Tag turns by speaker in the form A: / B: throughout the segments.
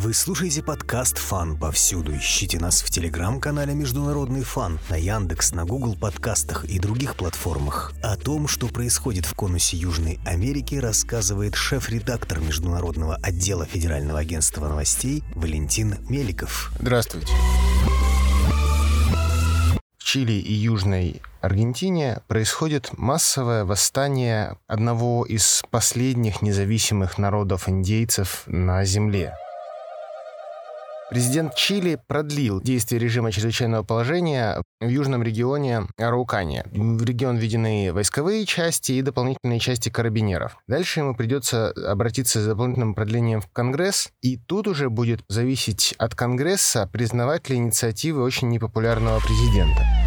A: Вы слушаете подкаст «Фан» повсюду. Ищите нас в телеграм-канале «Международный фан», на Яндекс, на Google подкастах и других платформах. О том, что происходит в конусе Южной Америки, рассказывает шеф-редактор Международного отдела Федерального агентства новостей Валентин Меликов.
B: Здравствуйте. В Чили и Южной Аргентине происходит массовое восстание одного из последних независимых народов индейцев на Земле – Президент Чили продлил действие режима чрезвычайного положения в южном регионе Араукания. В регион введены войсковые части и дополнительные части карабинеров. Дальше ему придется обратиться за дополнительным продлением в Конгресс, и тут уже будет зависеть от Конгресса, признавать ли инициативы очень непопулярного президента.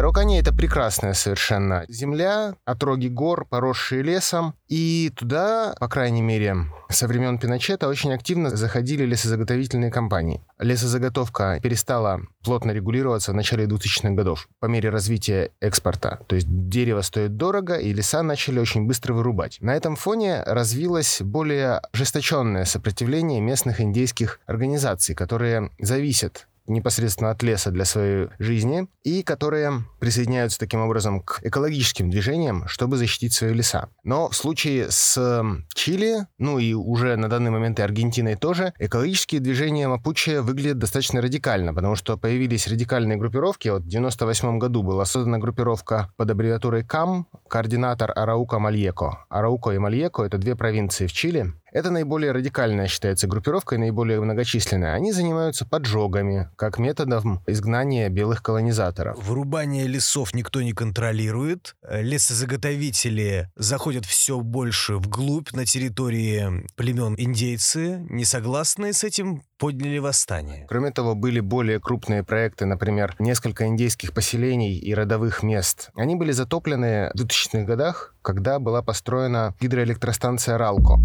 B: Рокани — это прекрасная совершенно земля, отроги гор, поросшие лесом. И туда, по крайней мере, со времен Пиночета очень активно заходили лесозаготовительные компании. Лесозаготовка перестала плотно регулироваться в начале 2000-х годов по мере развития экспорта. То есть дерево стоит дорого, и леса начали очень быстро вырубать. На этом фоне развилось более ожесточенное сопротивление местных индейских организаций, которые зависят непосредственно от леса для своей жизни, и которые присоединяются таким образом к экологическим движениям, чтобы защитить свои леса. Но в случае с Чили, ну и уже на данный момент и Аргентиной тоже, экологические движения Мапуче выглядят достаточно радикально, потому что появились радикальные группировки. Вот в 98 году была создана группировка под аббревиатурой КАМ, координатор Араука Мальеко. Арауко и Мальеко — это две провинции в Чили, это наиболее радикальная считается группировка и наиболее многочисленная. Они занимаются поджогами, как методом изгнания белых колонизаторов.
A: Вырубание лесов никто не контролирует. Лесозаготовители заходят все больше вглубь на территории племен индейцы. Не согласные с этим подняли восстание.
B: Кроме того, были более крупные проекты, например, несколько индейских поселений и родовых мест. Они были затоплены в 2000-х годах, когда была построена гидроэлектростанция «Ралко».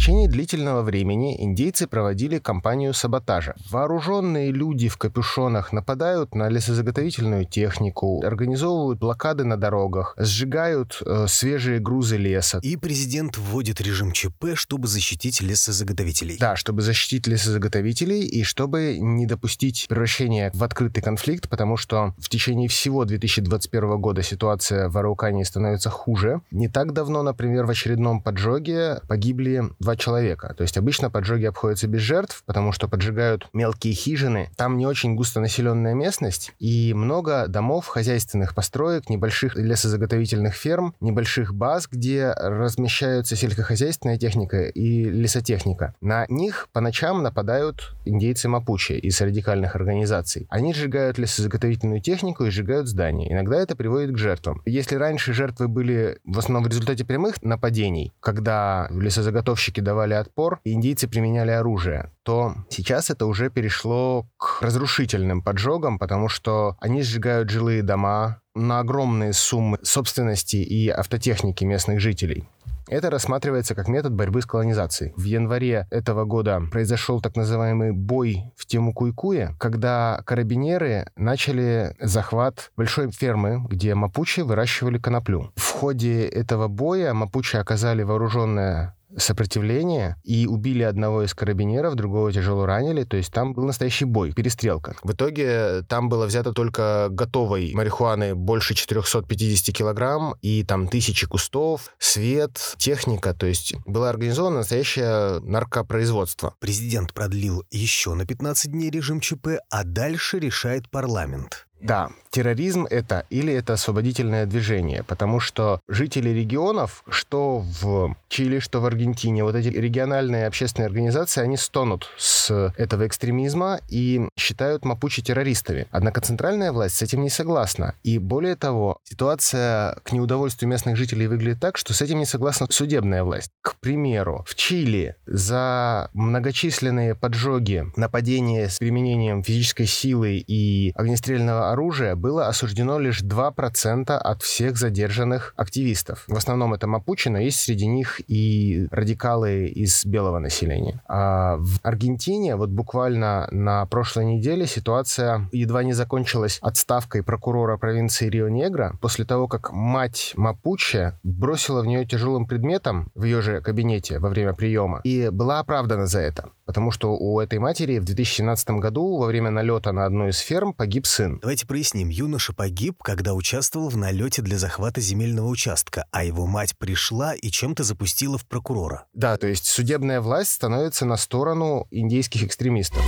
B: Течение длительного времени индейцы проводили кампанию саботажа. Вооруженные люди в капюшонах нападают на лесозаготовительную технику, организовывают блокады на дорогах, сжигают э, свежие грузы леса.
A: И президент вводит режим ЧП, чтобы защитить лесозаготовителей.
B: Да, чтобы защитить лесозаготовителей и чтобы не допустить превращения в открытый конфликт, потому что в течение всего 2021 года ситуация в Араукании становится хуже. Не так давно, например, в очередном поджоге погибли два человека. То есть обычно поджоги обходятся без жертв, потому что поджигают мелкие хижины. Там не очень густонаселенная местность и много домов, хозяйственных построек, небольших лесозаготовительных ферм, небольших баз, где размещаются сельскохозяйственная техника и лесотехника. На них по ночам нападают индейцы Мапучи из радикальных организаций. Они сжигают лесозаготовительную технику и сжигают здания. Иногда это приводит к жертвам. Если раньше жертвы были в основном в результате прямых нападений, когда лесозаготовщики заговорщики давали отпор, и индийцы применяли оружие, то сейчас это уже перешло к разрушительным поджогам, потому что они сжигают жилые дома на огромные суммы собственности и автотехники местных жителей. Это рассматривается как метод борьбы с колонизацией. В январе этого года произошел так называемый бой в тему Куйкуя, когда карабинеры начали захват большой фермы, где мапучи выращивали коноплю. В ходе этого боя мапучи оказали вооруженное сопротивление и убили одного из карабинеров, другого тяжело ранили. То есть там был настоящий бой, перестрелка. В итоге там было взято только готовой марихуаны больше 450 килограмм и там тысячи кустов, свет, техника. То есть было организовано настоящее наркопроизводство.
A: Президент продлил еще на 15 дней режим ЧП, а дальше решает парламент.
B: Да, терроризм это или это освободительное движение, потому что жители регионов, что в Чили, что в Аргентине, вот эти региональные общественные организации, они стонут с этого экстремизма и считают мапучи террористами. Однако центральная власть с этим не согласна. И более того, ситуация к неудовольствию местных жителей выглядит так, что с этим не согласна судебная власть. К примеру, в Чили за многочисленные поджоги, нападения с применением физической силы и огнестрельного этого оружия было осуждено лишь 2% от всех задержанных активистов. В основном это мапучи, но есть среди них и радикалы из белого населения. А в Аргентине вот буквально на прошлой неделе ситуация едва не закончилась отставкой прокурора провинции Рио-Негро после того, как мать Мапуче бросила в нее тяжелым предметом в ее же кабинете во время приема и была оправдана за это. Потому что у этой матери в 2017 году во время налета на одну из ферм погиб сын.
A: Давайте проясним. Юноша погиб, когда участвовал в налете для захвата земельного участка, а его мать пришла и чем-то запустила в прокурора.
B: Да, то есть судебная власть становится на сторону индейских экстремистов.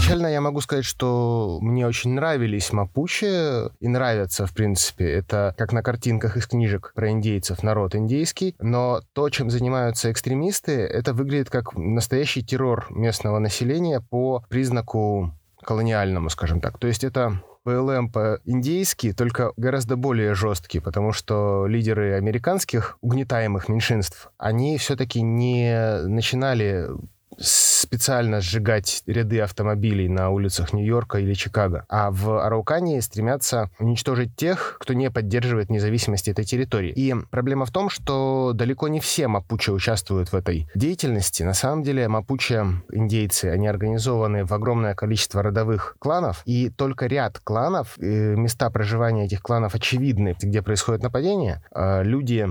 B: Изначально я могу сказать, что мне очень нравились мапуче и нравятся, в принципе. Это как на картинках из книжек про индейцев, народ индейский. Но то, чем занимаются экстремисты, это выглядит как настоящий террор местного населения по признаку колониальному, скажем так. То есть это ПЛМ по-индейски, только гораздо более жесткий, потому что лидеры американских угнетаемых меньшинств, они все-таки не начинали специально сжигать ряды автомобилей на улицах Нью-Йорка или Чикаго, а в Араукании стремятся уничтожить тех, кто не поддерживает независимость этой территории. И проблема в том, что далеко не все мапуче участвуют в этой деятельности. На самом деле мапуче индейцы, они организованы в огромное количество родовых кланов, и только ряд кланов, э, места проживания этих кланов очевидны, где происходит нападение. А люди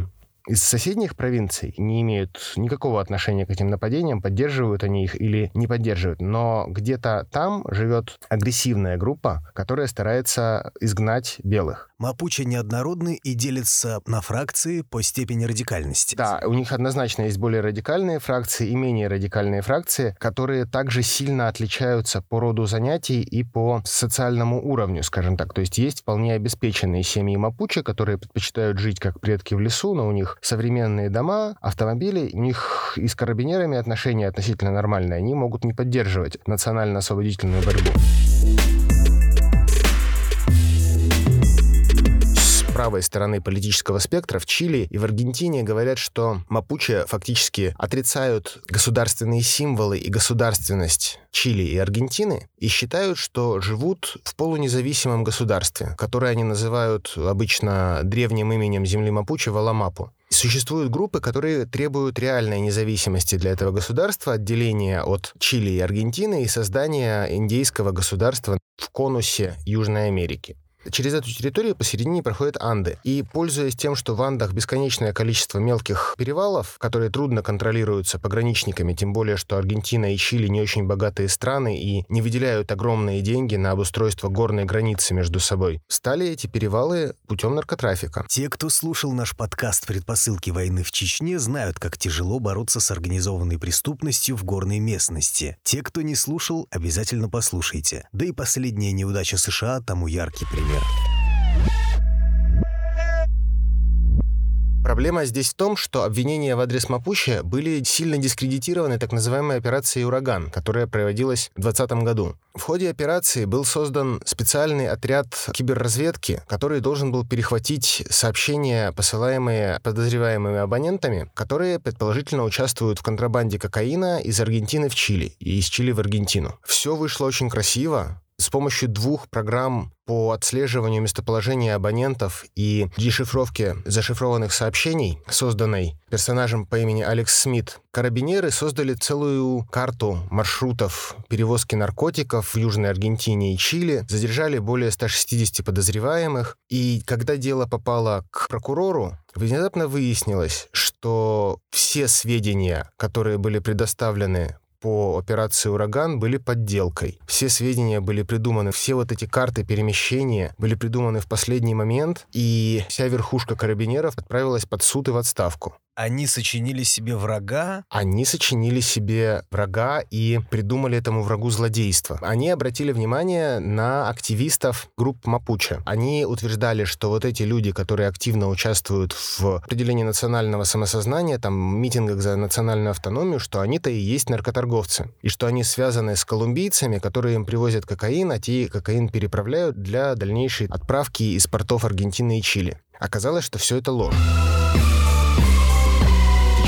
B: из соседних провинций не имеют никакого отношения к этим нападениям, поддерживают они их или не поддерживают. Но где-то там живет агрессивная группа, которая старается изгнать белых.
A: Мапуче неоднородны и делятся на фракции по степени радикальности.
B: Да, у них однозначно есть более радикальные фракции и менее радикальные фракции, которые также сильно отличаются по роду занятий и по социальному уровню, скажем так. То есть есть вполне обеспеченные семьи Мапуче, которые предпочитают жить как предки в лесу, но у них современные дома, автомобили, у них и с карабинерами отношения относительно нормальные. Они могут не поддерживать национально-освободительную борьбу. Правой стороны политического спектра в Чили и в Аргентине говорят, что мапуче фактически отрицают государственные символы и государственность Чили и Аргентины и считают, что живут в полунезависимом государстве, которое они называют обычно древним именем земли Мапуче Валамапу. Существуют группы, которые требуют реальной независимости для этого государства, отделения от Чили и Аргентины и создания индейского государства в конусе Южной Америки. Через эту территорию посередине проходят Анды. И, пользуясь тем, что в Андах бесконечное количество мелких перевалов, которые трудно контролируются пограничниками, тем более, что Аргентина и Чили не очень богатые страны и не выделяют огромные деньги на обустройство горной границы между собой, стали эти перевалы путем наркотрафика.
A: Те, кто слушал наш подкаст «Предпосылки войны в Чечне», знают, как тяжело бороться с организованной преступностью в горной местности. Те, кто не слушал, обязательно послушайте. Да и последняя неудача США тому яркий пример например.
B: Проблема здесь в том, что обвинения в адрес Мапуче были сильно дискредитированы так называемой операцией «Ураган», которая проводилась в 2020 году. В ходе операции был создан специальный отряд киберразведки, который должен был перехватить сообщения, посылаемые подозреваемыми абонентами, которые предположительно участвуют в контрабанде кокаина из Аргентины в Чили и из Чили в Аргентину. Все вышло очень красиво, с помощью двух программ по отслеживанию местоположения абонентов и дешифровке зашифрованных сообщений, созданной персонажем по имени Алекс Смит, карабинеры создали целую карту маршрутов перевозки наркотиков в Южной Аргентине и Чили, задержали более 160 подозреваемых, и когда дело попало к прокурору, внезапно выяснилось, что все сведения, которые были предоставлены по операции «Ураган» были подделкой. Все сведения были придуманы, все вот эти карты перемещения были придуманы в последний момент, и вся верхушка карабинеров отправилась под суд и в отставку.
A: Они сочинили себе врага?
B: Они сочинили себе врага и придумали этому врагу злодейство. Они обратили внимание на активистов групп Мапуче. Они утверждали, что вот эти люди, которые активно участвуют в определении национального самосознания, там, митингах за национальную автономию, что они-то и есть наркоторговцы. И что они связаны с колумбийцами, которые им привозят кокаин, а те кокаин переправляют для дальнейшей отправки из портов Аргентины и Чили. Оказалось, что все это ложь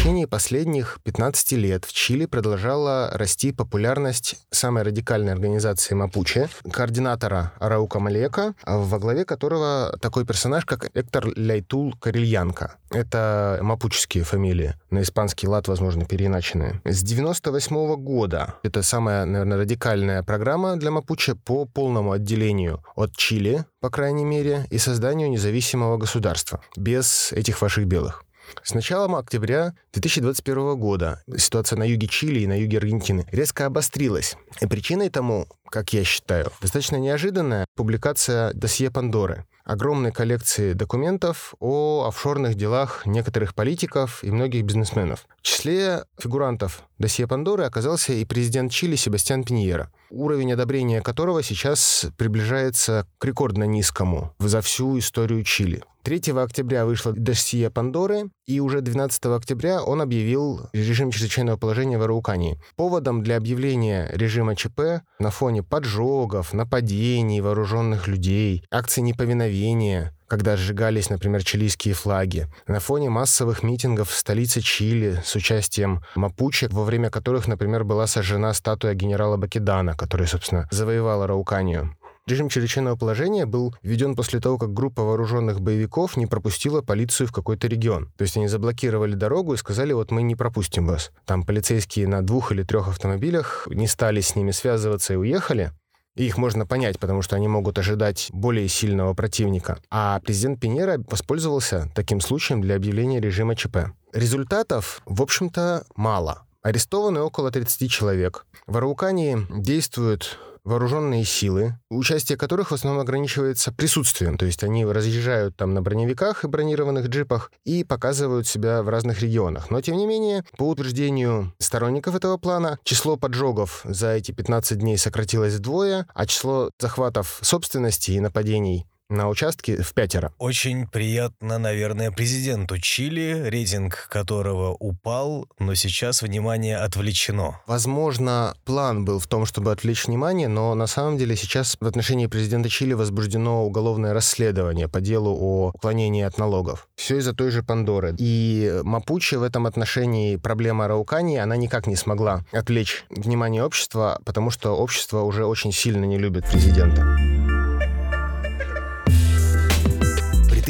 B: течение последних 15 лет в Чили продолжала расти популярность самой радикальной организации Мапуче, координатора Араука Малека, во главе которого такой персонаж, как Эктор Ляйтул Карельянка. Это мапуческие фамилии, на испанский лад, возможно, переиначенные. С 98 года это самая, наверное, радикальная программа для Мапуче по полному отделению от Чили, по крайней мере, и созданию независимого государства без этих ваших белых. С началом октября 2021 года ситуация на юге Чили и на юге Аргентины резко обострилась. И причиной тому, как я считаю, достаточно неожиданная публикация досье Пандоры огромной коллекции документов о офшорных делах некоторых политиков и многих бизнесменов. В числе фигурантов досье Пандоры оказался и президент Чили Себастьян Пиньера, уровень одобрения которого сейчас приближается к рекордно низкому за всю историю Чили. 3 октября вышло досье Пандоры, и уже 12 октября он объявил режим чрезвычайного положения в Араукании. Поводом для объявления режима ЧП на фоне поджогов, нападений вооруженных людей, акций неповиновения, когда сжигались, например, чилийские флаги, на фоне массовых митингов в столице Чили с участием мапуче, во время которых, например, была сожжена статуя генерала Бакедана, который, собственно, завоевал Рауканию. Режим чрезвычайного положения был введен после того, как группа вооруженных боевиков не пропустила полицию в какой-то регион. То есть они заблокировали дорогу и сказали, вот мы не пропустим вас. Там полицейские на двух или трех автомобилях не стали с ними связываться и уехали. И их можно понять, потому что они могут ожидать более сильного противника. А президент Пиньера воспользовался таким случаем для объявления режима ЧП. Результатов, в общем-то, мало. Арестованы около 30 человек. В Араукании действуют вооруженные силы, участие которых в основном ограничивается присутствием, то есть они разъезжают там на броневиках и бронированных джипах и показывают себя в разных регионах. Но, тем не менее, по утверждению сторонников этого плана, число поджогов за эти 15 дней сократилось вдвое, а число захватов собственности и нападений на участке в пятеро.
A: Очень приятно, наверное, президенту Чили, рейтинг которого упал, но сейчас внимание отвлечено.
B: Возможно, план был в том, чтобы отвлечь внимание, но на самом деле сейчас в отношении президента Чили возбуждено уголовное расследование по делу о уклонении от налогов. Все из-за той же Пандоры. И Мапучи в этом отношении проблема Раукани, она никак не смогла отвлечь внимание общества, потому что общество уже очень сильно не любит президента.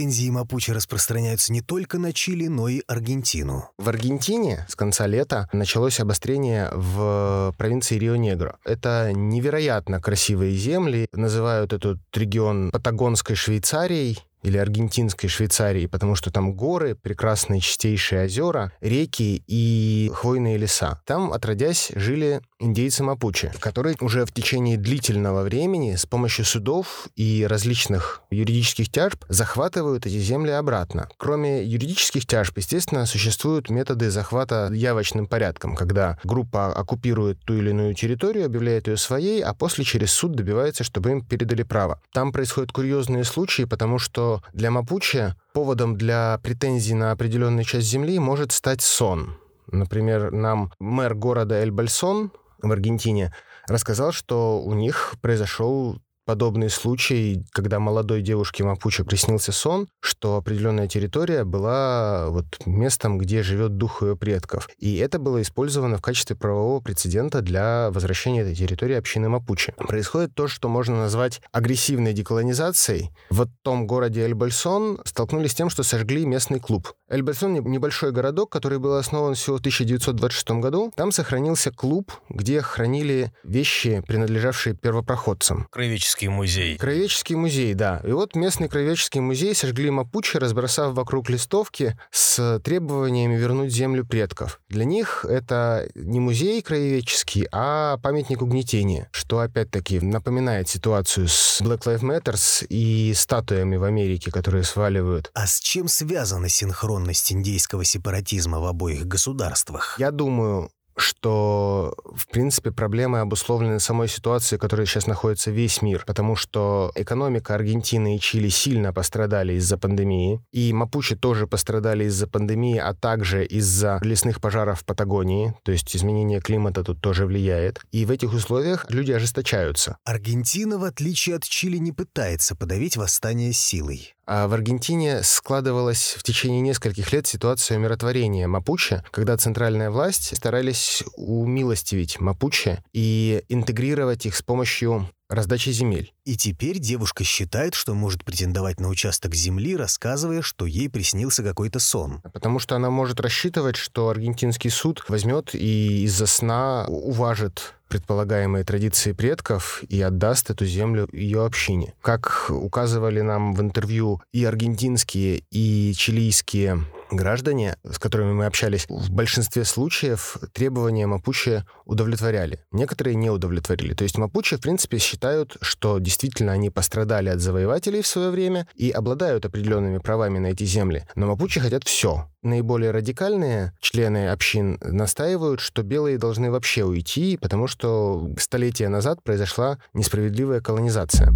A: Претензии Мапуче распространяются не только на Чили, но и Аргентину.
B: В Аргентине с конца лета началось обострение в провинции Рио-Негро. Это невероятно красивые земли. Называют этот регион Патагонской Швейцарией или аргентинской Швейцарии, потому что там горы, прекрасные чистейшие озера, реки и хвойные леса. Там, отродясь, жили индейцы Мапуче, которые уже в течение длительного времени с помощью судов и различных юридических тяжб захватывают эти земли обратно. Кроме юридических тяжб, естественно, существуют методы захвата явочным порядком, когда группа оккупирует ту или иную территорию, объявляет ее своей, а после через суд добивается, чтобы им передали право. Там происходят курьезные случаи, потому что для Мапуче поводом для претензий на определенную часть земли может стать сон. Например, нам мэр города Эль-Бальсон в Аргентине рассказал, что у них произошел подобный случай, когда молодой девушке Мапуче приснился сон, что определенная территория была вот местом, где живет дух ее предков. И это было использовано в качестве правового прецедента для возвращения этой территории общины Мапуче. Происходит то, что можно назвать агрессивной деколонизацией. В том городе Эль-Бальсон столкнулись с тем, что сожгли местный клуб. Эль-Бальсон — небольшой городок, который был основан всего в 1926 году. Там сохранился клуб, где хранили вещи, принадлежавшие первопроходцам.
A: Краеведческие Краеведческий музей.
B: Краеведческий музей, да. И вот местный краеведческий музей сожгли Мапучи, разбросав вокруг листовки с требованиями вернуть землю предков. Для них это не музей краеведческий, а памятник угнетения, что опять-таки напоминает ситуацию с Black Lives Matter и статуями в Америке, которые сваливают.
A: А с чем связана синхронность индейского сепаратизма в обоих государствах?
B: Я думаю, что, в принципе, проблемы обусловлены самой ситуацией, в которой сейчас находится весь мир, потому что экономика Аргентины и Чили сильно пострадали из-за пандемии, и Мапучи тоже пострадали из-за пандемии, а также из-за лесных пожаров в Патагонии, то есть изменение климата тут тоже влияет. И в этих условиях люди ожесточаются.
A: Аргентина, в отличие от Чили, не пытается подавить восстание силой.
B: А в Аргентине складывалась в течение нескольких лет ситуация умиротворения Мапуче, когда центральная власть старались умилостивить Мапуче и интегрировать их с помощью раздачи земель.
A: И теперь девушка считает, что может претендовать на участок земли, рассказывая, что ей приснился какой-то сон.
B: Потому что она может рассчитывать, что аргентинский суд возьмет и из-за сна уважит предполагаемые традиции предков и отдаст эту землю ее общине. Как указывали нам в интервью и аргентинские, и чилийские граждане, с которыми мы общались, в большинстве случаев требования Мапуче удовлетворяли. Некоторые не удовлетворили. То есть Мапуче, в принципе, считают, что действительно они пострадали от завоевателей в свое время и обладают определенными правами на эти земли. Но Мапуче хотят все. Наиболее радикальные члены общин настаивают, что белые должны вообще уйти, потому что столетия назад произошла несправедливая колонизация.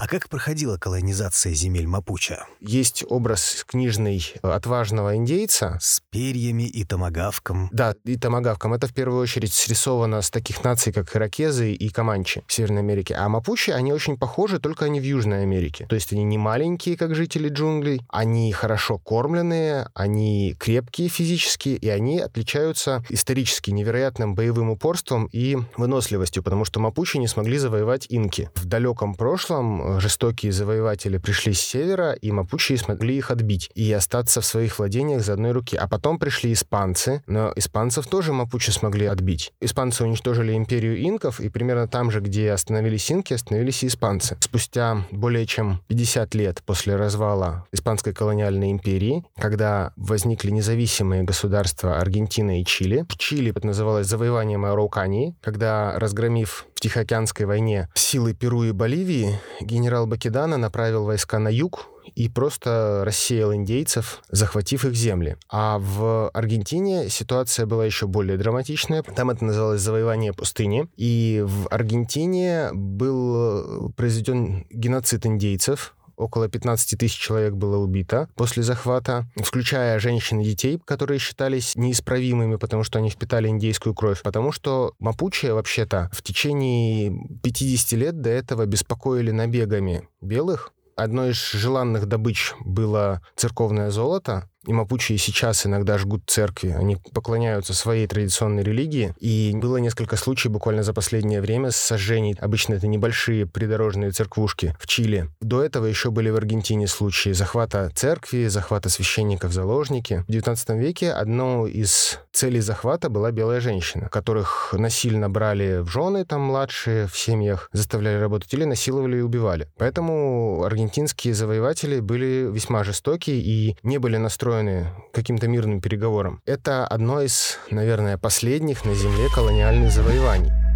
A: А как проходила колонизация земель Мапуча?
B: Есть образ книжный э, отважного индейца.
A: С перьями и томагавком.
B: Да, и томагавком. Это в первую очередь срисовано с таких наций, как иракезы и команчи в Северной Америке. А мапучи, они очень похожи, только они в Южной Америке. То есть они не маленькие, как жители джунглей, они хорошо кормленные, они крепкие физически, и они отличаются исторически невероятным боевым упорством и выносливостью, потому что мапучи не смогли завоевать инки. В далеком прошлом жестокие завоеватели пришли с севера, и мапучи смогли их отбить и остаться в своих владениях за одной руки. А потом пришли испанцы, но испанцев тоже мапучи смогли отбить. Испанцы уничтожили империю инков, и примерно там же, где остановились инки, остановились и испанцы. Спустя более чем 50 лет после развала Испанской колониальной империи, когда возникли независимые государства Аргентина и Чили, в Чили это называлось завоеванием Араукании, когда, разгромив в Тихоокеанской войне силы Перу и Боливии, генерал Бакедана направил войска на юг и просто рассеял индейцев, захватив их земли. А в Аргентине ситуация была еще более драматичная. Там это называлось завоевание пустыни. И в Аргентине был произведен геноцид индейцев, Около 15 тысяч человек было убито после захвата, включая женщин и детей, которые считались неисправимыми, потому что они впитали индейскую кровь. Потому что мапуче, вообще-то, в течение 50 лет до этого беспокоили набегами белых, Одной из желанных добыч было церковное золото, и мапучи сейчас иногда жгут церкви. Они поклоняются своей традиционной религии. И было несколько случаев буквально за последнее время сожжений. Обычно это небольшие придорожные церквушки в Чили. До этого еще были в Аргентине случаи захвата церкви, захвата священников в заложники. В XIX веке одной из целей захвата была белая женщина, которых насильно брали в жены, там младшие, в семьях, заставляли работать или насиловали и убивали. Поэтому аргентинские завоеватели были весьма жестоки и не были настроены настроены каким-то мирным переговорам. Это одно из, наверное, последних на Земле колониальных завоеваний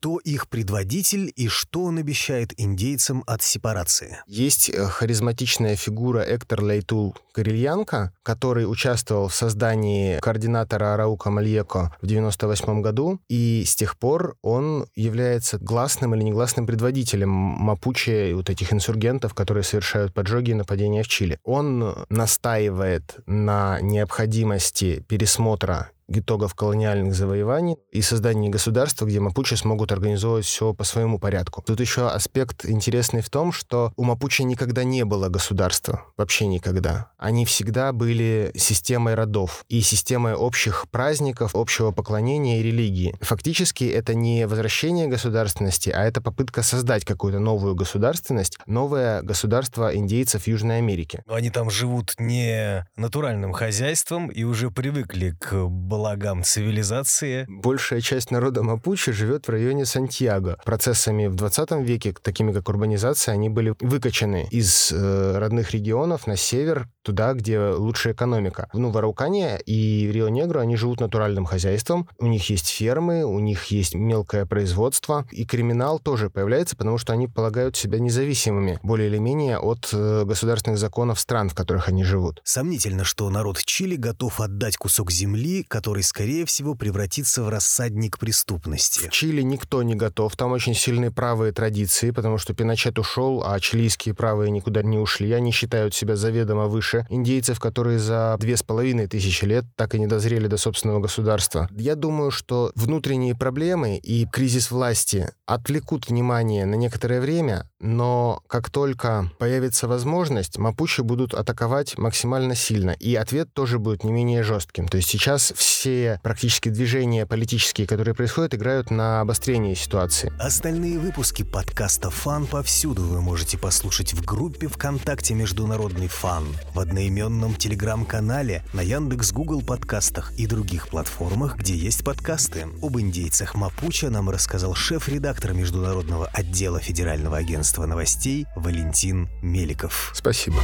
A: кто их предводитель и что он обещает индейцам от сепарации.
B: Есть э, харизматичная фигура Эктор Лейтул Карельянка, который участвовал в создании координатора Араука Мальеко в 98 году, и с тех пор он является гласным или негласным предводителем мапуче вот этих инсургентов, которые совершают поджоги и нападения в Чили. Он настаивает на необходимости пересмотра итогов колониальных завоеваний и создания государства, где мапучи смогут организовывать все по своему порядку. Тут еще аспект интересный в том, что у мапучи никогда не было государства, вообще никогда. Они всегда были системой родов и системой общих праздников, общего поклонения и религии. Фактически это не возвращение государственности, а это попытка создать какую-то новую государственность, новое государство индейцев Южной Америки.
A: Но они там живут не натуральным хозяйством и уже привыкли к благам цивилизации.
B: Большая часть народа Мапучи живет в районе Сантьяго. Процессами в 20 веке, такими как урбанизация, они были выкачаны из э, родных регионов на север, туда, где лучшая экономика. Ну, в Араукане и Рио-Негро они живут натуральным хозяйством, у них есть фермы, у них есть мелкое производство, и криминал тоже появляется, потому что они полагают себя независимыми, более или менее, от э, государственных законов стран, в которых они живут.
A: Сомнительно, что народ Чили готов отдать кусок земли, который который, скорее всего, превратится в рассадник преступности.
B: В Чили никто не готов. Там очень сильные правые традиции, потому что Пиночет ушел, а чилийские правые никуда не ушли. Они считают себя заведомо выше больше индейцев, которые за две с половиной тысячи лет так и не дозрели до собственного государства. Я думаю, что внутренние проблемы и кризис власти отвлекут внимание на некоторое время, но как только появится возможность, мапучи будут атаковать максимально сильно, и ответ тоже будет не менее жестким. То есть сейчас все практически движения политические, которые происходят, играют на обострение ситуации.
A: Остальные выпуски подкаста «Фан» повсюду вы можете послушать в группе ВКонтакте «Международный фан», в одноименном телеграм-канале, на Яндекс, Google подкастах и других платформах, где есть подкасты. Об индейцах Мапуча нам рассказал шеф-редактор международного отдела Федерального агентства новостей Валентин Меликов.
B: Спасибо.